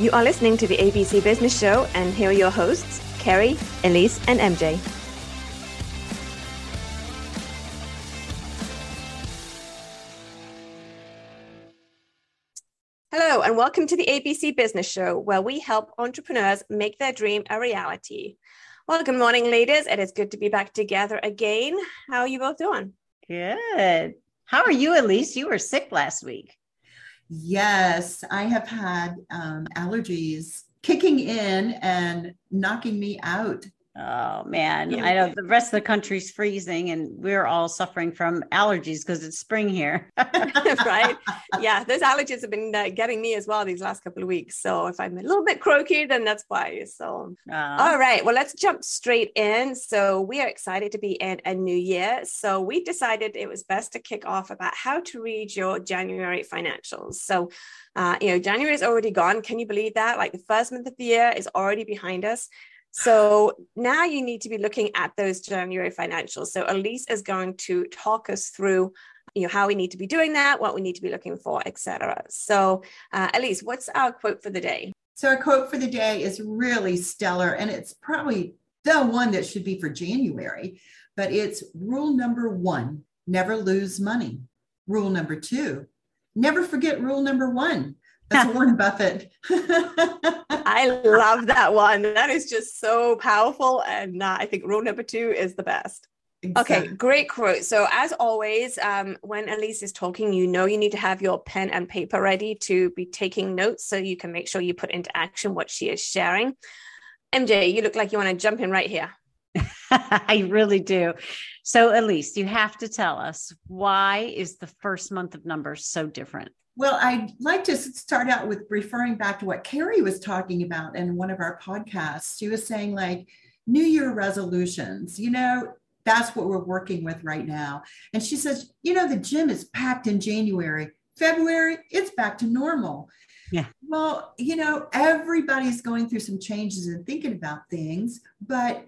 You are listening to the ABC Business Show, and here are your hosts, Kerry, Elise, and MJ. Hello, and welcome to the ABC Business Show, where we help entrepreneurs make their dream a reality. Well, good morning, ladies. It is good to be back together again. How are you both doing? Good. How are you, Elise? You were sick last week. Yes, I have had um, allergies kicking in and knocking me out Oh man, yeah. I know the rest of the country's freezing and we're all suffering from allergies because it's spring here. right. Yeah, those allergies have been uh, getting me as well these last couple of weeks. So if I'm a little bit croaky, then that's why. So, uh, all right. Well, let's jump straight in. So we are excited to be in a new year. So we decided it was best to kick off about how to read your January financials. So, uh, you know, January is already gone. Can you believe that? Like the first month of the year is already behind us. So now you need to be looking at those January financials. So Elise is going to talk us through you know how we need to be doing that what we need to be looking for etc so uh, elise what's our quote for the day? So our quote for the day is really stellar and it's probably the one that should be for january but it's rule number one never lose money. Rule number two never forget rule number one that's Warren Buffett. I love that one. That is just so powerful. And uh, I think rule number two is the best. Exactly. Okay, great quote. So, as always, um, when Elise is talking, you know you need to have your pen and paper ready to be taking notes so you can make sure you put into action what she is sharing. MJ, you look like you want to jump in right here. I really do. So, Elise, you have to tell us why is the first month of numbers so different? Well, I'd like to start out with referring back to what Kerry was talking about in one of our podcasts. She was saying, like, New Year resolutions, you know, that's what we're working with right now. And she says, you know, the gym is packed in January. February, it's back to normal. Yeah. Well, you know, everybody's going through some changes and thinking about things, but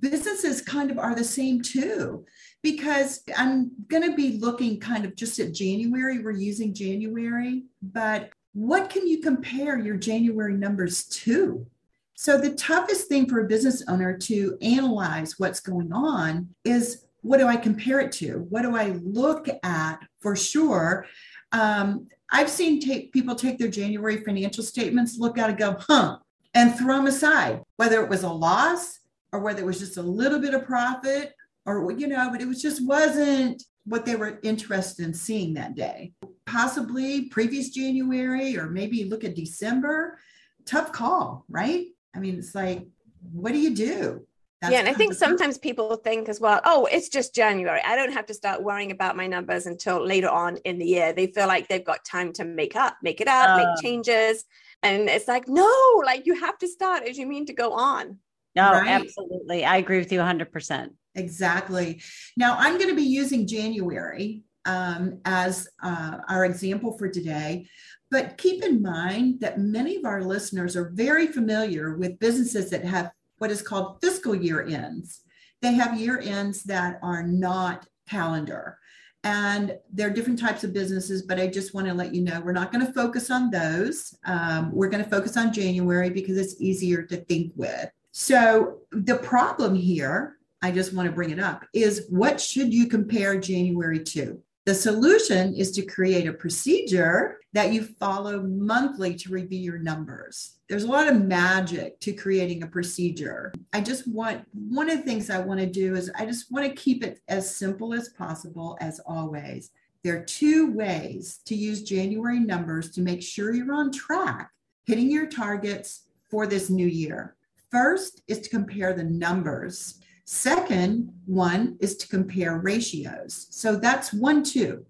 businesses kind of are the same too. Because i'm going to be looking kind of just at january we're using january but what can you compare your january numbers to? So the toughest thing for a business owner to analyze what's going on is what do i compare it to? What do i look at for sure? Um, i've seen take, people take their january financial statements look at it go huh and throw them aside whether it was a loss or whether it was just a little bit of profit or you know but it was just wasn't what they were interested in seeing that day possibly previous january or maybe look at december tough call right i mean it's like what do you do That's yeah, and I think sometimes people think as well, oh, it's just January. I don't have to start worrying about my numbers until later on in the year. They feel like they've got time to make up, make it up, uh, make changes. And it's like, no, like you have to start as you mean to go on. No, right? absolutely. I agree with you 100%. Exactly. Now, I'm going to be using January um, as uh, our example for today. But keep in mind that many of our listeners are very familiar with businesses that have what is called fiscal year ends. They have year ends that are not calendar. And there are different types of businesses, but I just want to let you know we're not going to focus on those. Um, we're going to focus on January because it's easier to think with. So the problem here, I just want to bring it up, is what should you compare January to? The solution is to create a procedure that you follow monthly to review your numbers. There's a lot of magic to creating a procedure. I just want one of the things I want to do is I just want to keep it as simple as possible, as always. There are two ways to use January numbers to make sure you're on track, hitting your targets for this new year. First is to compare the numbers. Second one is to compare ratios. So that's one, two.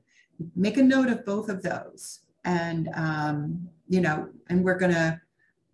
Make a note of both of those. And, um, you know, and we're going to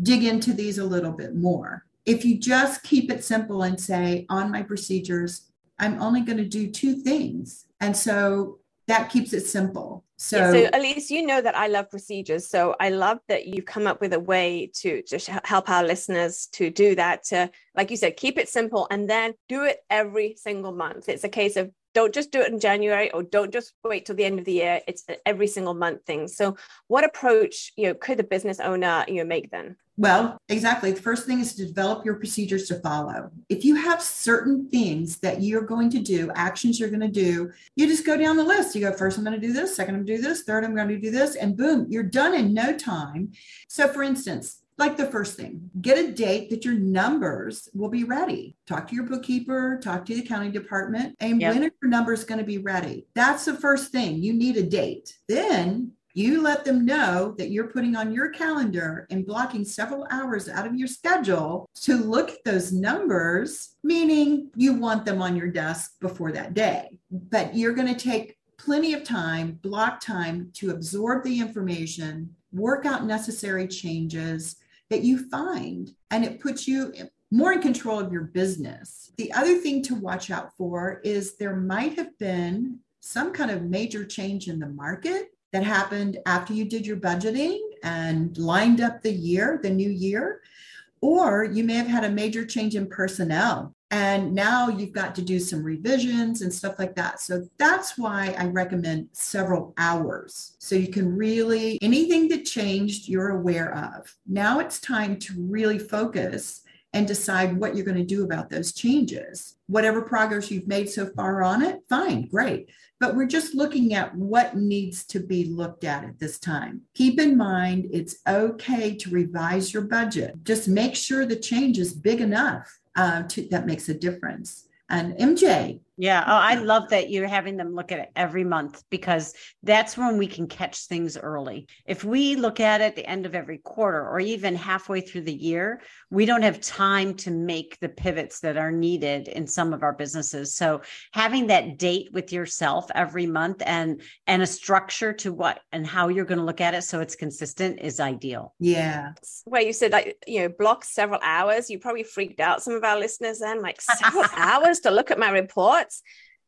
dig into these a little bit more. If you just keep it simple and say, on my procedures, I'm only going to do two things. And so that keeps it simple. So, yeah, so Elise, you know that I love procedures. So I love that you've come up with a way to just help our listeners to do that. To, like you said, keep it simple and then do it every single month. It's a case of don't just do it in January or don't just wait till the end of the year. It's every single month thing. So what approach, you know, could the business owner, you know, make then? Well, exactly. The first thing is to develop your procedures to follow. If you have certain things that you're going to do, actions you're going to do, you just go down the list. You go, first, I'm going to do this, second, I'm going to do this, third, I'm going to do this, and boom, you're done in no time. So, for instance, like the first thing, get a date that your numbers will be ready. Talk to your bookkeeper, talk to the accounting department, and yep. when are your numbers going to be ready? That's the first thing. You need a date. Then you let them know that you're putting on your calendar and blocking several hours out of your schedule to look at those numbers, meaning you want them on your desk before that day. But you're going to take plenty of time, block time to absorb the information, work out necessary changes, that you find, and it puts you more in control of your business. The other thing to watch out for is there might have been some kind of major change in the market that happened after you did your budgeting and lined up the year, the new year. Or you may have had a major change in personnel and now you've got to do some revisions and stuff like that. So that's why I recommend several hours. So you can really, anything that changed, you're aware of. Now it's time to really focus and decide what you're going to do about those changes. Whatever progress you've made so far on it, fine, great. But we're just looking at what needs to be looked at at this time. Keep in mind, it's okay to revise your budget. Just make sure the change is big enough uh, to, that makes a difference. And MJ, yeah. Oh, I love that you're having them look at it every month because that's when we can catch things early. If we look at it at the end of every quarter or even halfway through the year, we don't have time to make the pivots that are needed in some of our businesses. So having that date with yourself every month and and a structure to what and how you're going to look at it so it's consistent is ideal. Yeah. Where you said like, you know, block several hours, you probably freaked out some of our listeners then like several hours to look at my report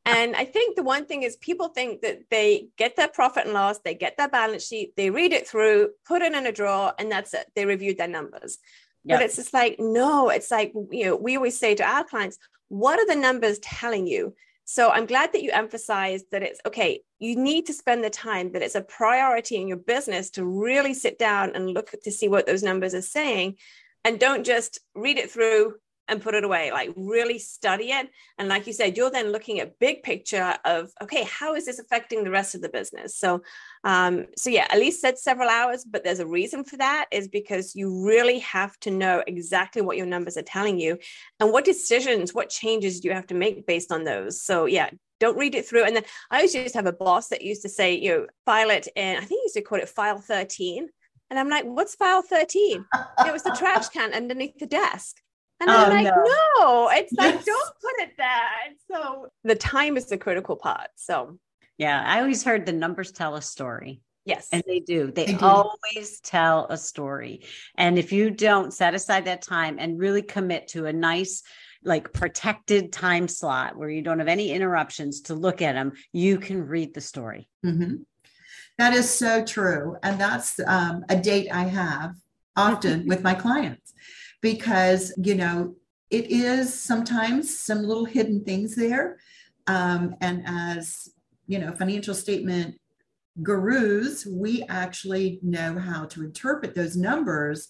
and I think the one thing is people think that they get their profit and loss, they get their balance sheet, they read it through, put it in a drawer, and that's it. They reviewed their numbers. Yep. But it's just like, no, it's like, you know, we always say to our clients, what are the numbers telling you? So I'm glad that you emphasized that it's okay, you need to spend the time, that it's a priority in your business to really sit down and look to see what those numbers are saying. And don't just read it through, and put it away like really study it. And like you said you're then looking at big picture of okay how is this affecting the rest of the business? So um so yeah Elise said several hours but there's a reason for that is because you really have to know exactly what your numbers are telling you and what decisions what changes do you have to make based on those. So yeah don't read it through. And then i used to just have a boss that used to say you know file it in i think he used to call it file 13 and I'm like, what's file 13? it was the trash can underneath the desk. And I'm oh, like, no. no. it's like, don't put it there. And so the time is the critical part. So, yeah, I always heard the numbers tell a story. Yes. And they do. They, they do. always tell a story. And if you don't set aside that time and really commit to a nice, like protected time slot where you don't have any interruptions to look at them, you can read the story. Mm-hmm. That is so true. And that's um, a date I have often with my clients because, you know, it is sometimes some little hidden things there. Um, and as, you know, financial statement gurus, we actually know how to interpret those numbers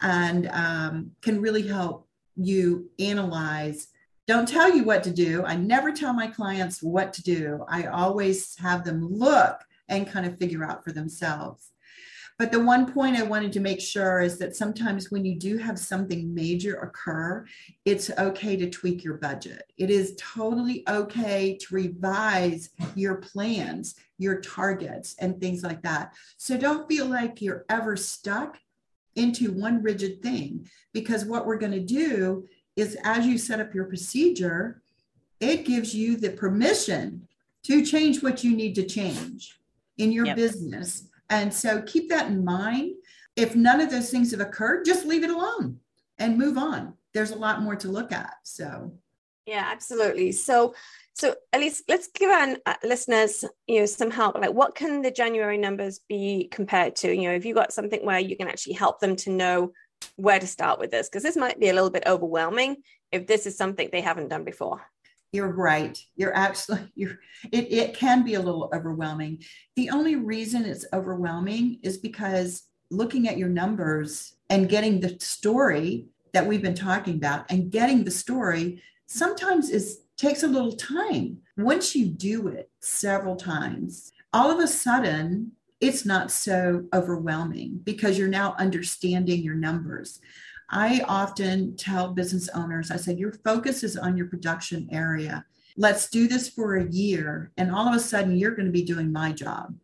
and um, can really help you analyze. Don't tell you what to do. I never tell my clients what to do. I always have them look and kind of figure out for themselves. But the one point I wanted to make sure is that sometimes when you do have something major occur, it's okay to tweak your budget. It is totally okay to revise your plans, your targets, and things like that. So don't feel like you're ever stuck into one rigid thing because what we're going to do is as you set up your procedure, it gives you the permission to change what you need to change in your yep. business and so keep that in mind. If none of those things have occurred, just leave it alone and move on. There's a lot more to look at. So, yeah, absolutely. So, so Elise let's give our uh, listeners, you know, some help. Like, what can the January numbers be compared to? You know, if you got something where you can actually help them to know where to start with this, because this might be a little bit overwhelming if this is something they haven't done before. You're right. You're actually you're it, it can be a little overwhelming. The only reason it's overwhelming is because looking at your numbers and getting the story that we've been talking about and getting the story sometimes is takes a little time. Once you do it several times, all of a sudden it's not so overwhelming because you're now understanding your numbers. I often tell business owners, I said, your focus is on your production area. Let's do this for a year. And all of a sudden, you're going to be doing my job.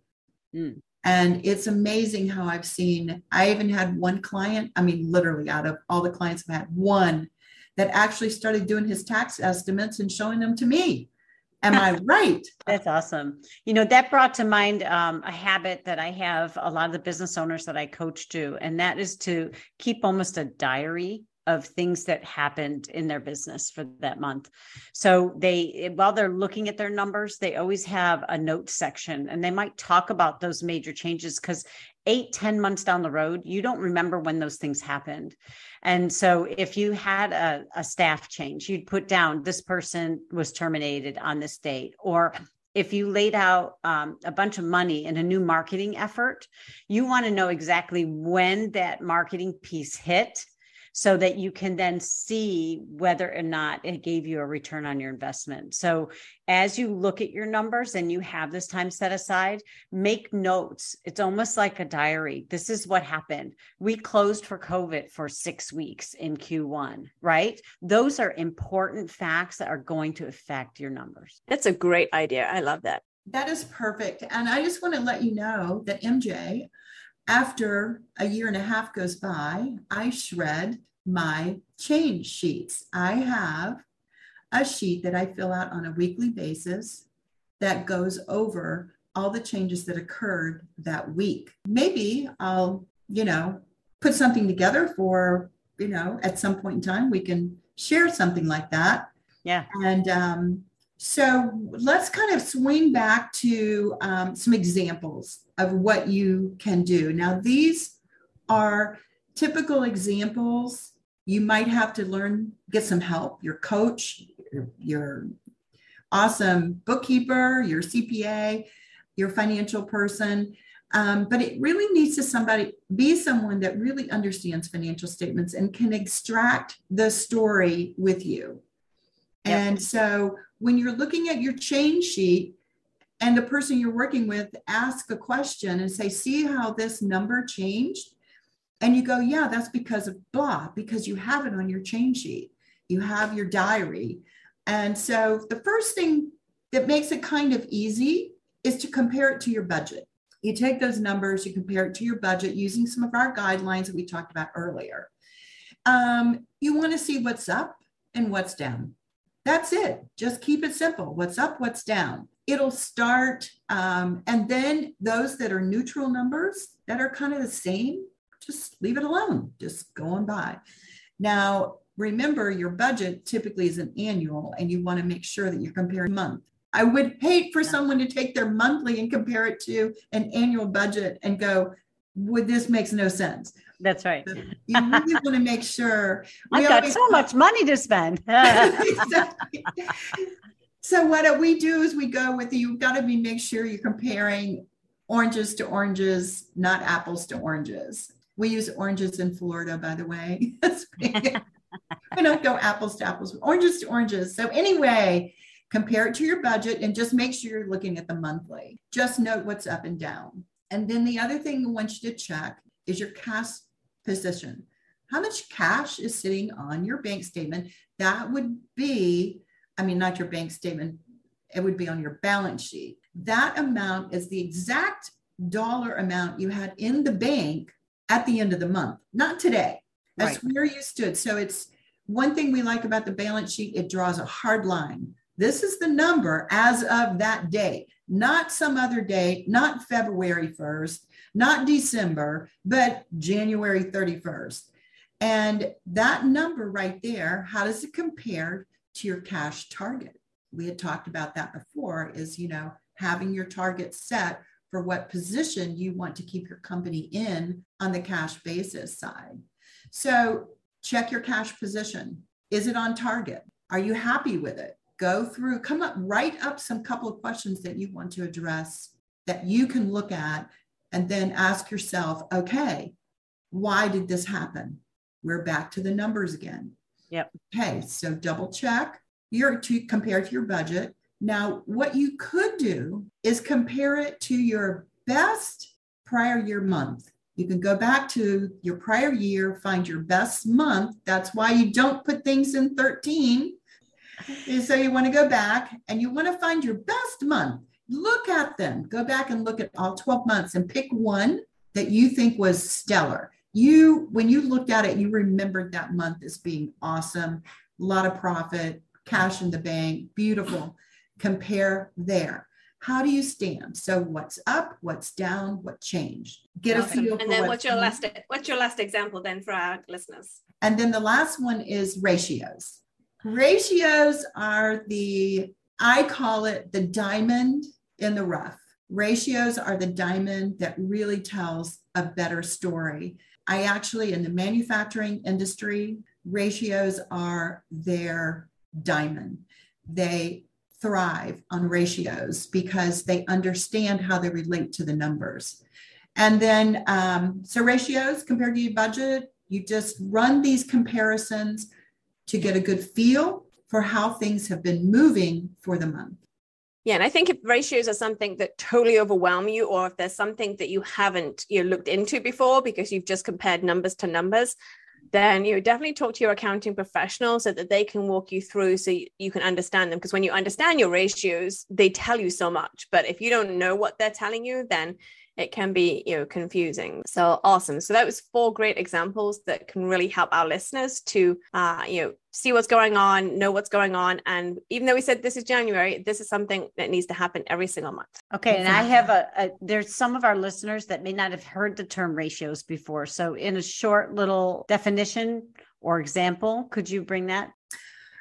Mm. And it's amazing how I've seen, I even had one client, I mean, literally out of all the clients I've had, one that actually started doing his tax estimates and showing them to me. Am I right? That's awesome. You know, that brought to mind um, a habit that I have a lot of the business owners that I coach do, and that is to keep almost a diary of things that happened in their business for that month. So they while they're looking at their numbers, they always have a note section and they might talk about those major changes because eight, ten months down the road, you don't remember when those things happened. And so if you had a, a staff change, you'd put down this person was terminated on this date, or if you laid out um, a bunch of money in a new marketing effort, you want to know exactly when that marketing piece hit so that you can then see whether or not it gave you a return on your investment. So as you look at your numbers and you have this time set aside, make notes. It's almost like a diary. This is what happened. We closed for COVID for six weeks in Q1, right? Those are important facts that are going to affect your numbers. That's a great idea. I love that. That is perfect. And I just want to let you know that MJ, after a year and a half goes by, I shred my change sheets. I have a sheet that I fill out on a weekly basis that goes over all the changes that occurred that week. Maybe I'll, you know, put something together for, you know, at some point in time we can share something like that. Yeah. And um, so let's kind of swing back to um, some examples of what you can do. Now, these are typical examples. You might have to learn, get some help. Your coach, your, your awesome bookkeeper, your CPA, your financial person. Um, but it really needs to somebody be someone that really understands financial statements and can extract the story with you. Yep. And so when you're looking at your change sheet and the person you're working with ask a question and say, see how this number changed? And you go, yeah, that's because of blah, because you have it on your change sheet. You have your diary. And so the first thing that makes it kind of easy is to compare it to your budget. You take those numbers, you compare it to your budget using some of our guidelines that we talked about earlier. Um, you want to see what's up and what's down. That's it. Just keep it simple. What's up, what's down. It'll start, um, and then those that are neutral numbers that are kind of the same, just leave it alone. Just go on by. Now, remember your budget typically is an annual, and you want to make sure that you're comparing month. I would hate for someone to take their monthly and compare it to an annual budget and go, would this makes no sense. That's right. you really want to make sure. I've got so much money to spend. so what we do is we go with you've got to be make sure you're comparing oranges to oranges, not apples to oranges. We use oranges in Florida, by the way. we don't go apples to apples, oranges to oranges. So anyway, compare it to your budget and just make sure you're looking at the monthly. Just note what's up and down. And then the other thing I want you to check is your cash position. How much cash is sitting on your bank statement? That would be, I mean, not your bank statement, it would be on your balance sheet. That amount is the exact dollar amount you had in the bank at the end of the month, not today. That's right. where you stood. So it's one thing we like about the balance sheet, it draws a hard line. This is the number as of that date, not some other date, not February 1st, not December, but January 31st. And that number right there, how does it compare to your cash target? We had talked about that before is, you know, having your target set for what position you want to keep your company in on the cash basis side. So check your cash position. Is it on target? Are you happy with it? Go through, come up, write up some couple of questions that you want to address that you can look at and then ask yourself, okay, why did this happen? We're back to the numbers again. Yep. Okay, so double check your to compare to your budget. Now, what you could do is compare it to your best prior year month. You can go back to your prior year, find your best month. That's why you don't put things in 13. So you want to go back and you want to find your best month. Look at them. Go back and look at all 12 months and pick one that you think was stellar. You, when you looked at it, you remembered that month as being awesome, a lot of profit, cash in the bank, beautiful. Compare there. How do you stand? So what's up, what's down, what changed? Get awesome. a feel. And then what's your last what's your last example then for our listeners? And then the last one is ratios. Ratios are the I call it the diamond in the rough. Ratios are the diamond that really tells a better story. I actually, in the manufacturing industry, ratios are their diamond. They thrive on ratios because they understand how they relate to the numbers. And then, um, so ratios compared to your budget, you just run these comparisons to get a good feel for how things have been moving for the month. Yeah, and I think if ratios are something that totally overwhelm you, or if there's something that you haven't you know, looked into before because you've just compared numbers to numbers, then you know, definitely talk to your accounting professional so that they can walk you through so you, you can understand them. Because when you understand your ratios, they tell you so much. But if you don't know what they're telling you, then it can be you know confusing. So awesome. So that was four great examples that can really help our listeners to uh, you know see what's going on know what's going on. And even though we said this is january this is something that needs to happen every single month. Okay and i have a, a there's some of our listeners that may not have heard the term ratios before. So in a short little definition or example could you bring that?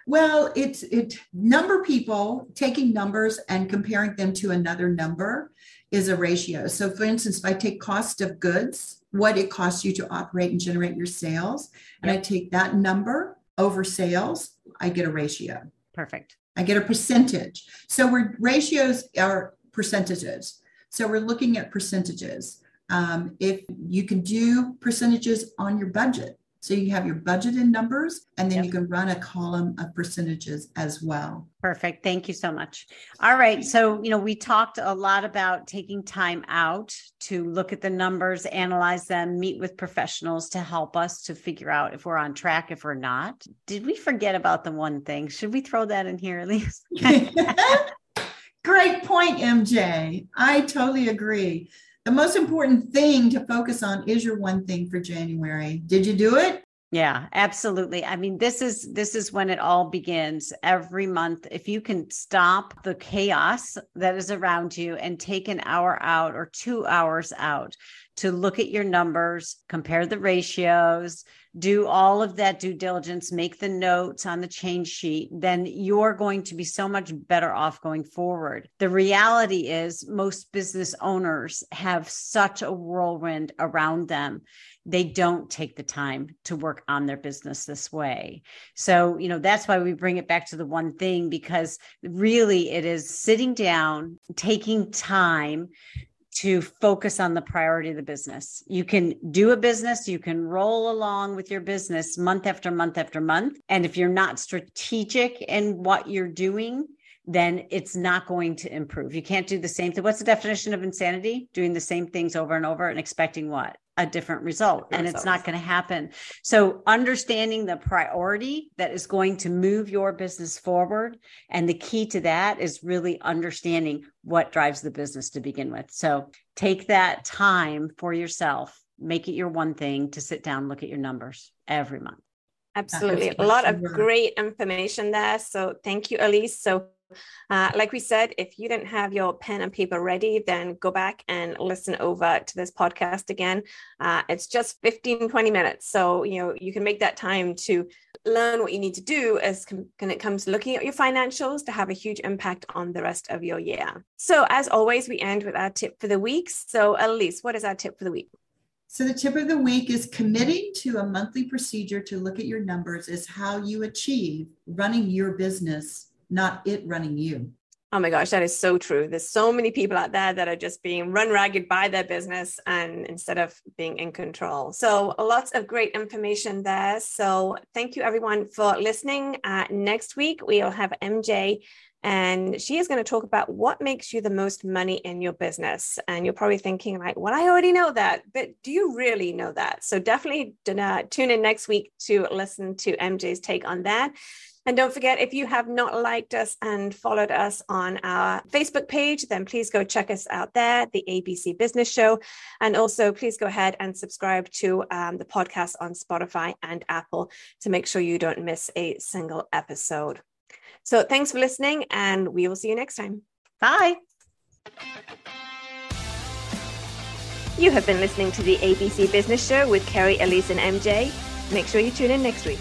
Well, it's it number people taking numbers and comparing them to another number is a ratio. So for instance, if I take cost of goods, what it costs you to operate and generate your sales, and I take that number over sales, I get a ratio. Perfect. I get a percentage. So we're ratios are percentages. So we're looking at percentages. Um, if you can do percentages on your budget, so you have your budget in numbers, and then yep. you can run a column of percentages as well. Perfect. Thank you so much. All right. So, you know, we talked a lot about taking time out to look at the numbers, analyze them, meet with professionals to help us to figure out if we're on track, if we're not. Did we forget about the one thing? Should we throw that in here Elise? Great point, MJ. I totally agree the most important thing to focus on is your one thing for January. Did you do it? Yeah, absolutely. I mean, this is this is when it all begins every month. If you can stop the chaos that is around you and take an hour out or 2 hours out to look at your numbers, compare the ratios, do all of that due diligence, make the notes on the change sheet, then you're going to be so much better off going forward. The reality is, most business owners have such a whirlwind around them. They don't take the time to work on their business this way. So, you know, that's why we bring it back to the one thing because really it is sitting down, taking time to focus on the priority of the business. You can do a business, you can roll along with your business month after month after month. And if you're not strategic in what you're doing, then it's not going to improve. You can't do the same thing. What's the definition of insanity? Doing the same things over and over and expecting what? A different result. and it's not going to happen. So, understanding the priority that is going to move your business forward. And the key to that is really understanding what drives the business to begin with. So, take that time for yourself, make it your one thing to sit down, look at your numbers every month. Absolutely. A lot of great information there. So, thank you, Elise. So, uh, like we said, if you didn't have your pen and paper ready, then go back and listen over to this podcast again. Uh, it's just 15, 20 minutes. So, you know, you can make that time to learn what you need to do as com- when it comes to looking at your financials to have a huge impact on the rest of your year. So, as always, we end with our tip for the week. So, Elise, what is our tip for the week? So, the tip of the week is committing to a monthly procedure to look at your numbers is how you achieve running your business not it running you. Oh my gosh, that is so true. There's so many people out there that are just being run ragged by their business and instead of being in control. So, lots of great information there. So, thank you everyone for listening. Uh, next week, we'll have MJ and she is going to talk about what makes you the most money in your business. And you're probably thinking, like, well, I already know that, but do you really know that? So definitely tune in next week to listen to MJ's take on that. And don't forget, if you have not liked us and followed us on our Facebook page, then please go check us out there, the ABC Business Show. And also, please go ahead and subscribe to um, the podcast on Spotify and Apple to make sure you don't miss a single episode. So thanks for listening, and we will see you next time. Bye. You have been listening to the ABC Business Show with Kerry, Elise, and MJ. Make sure you tune in next week.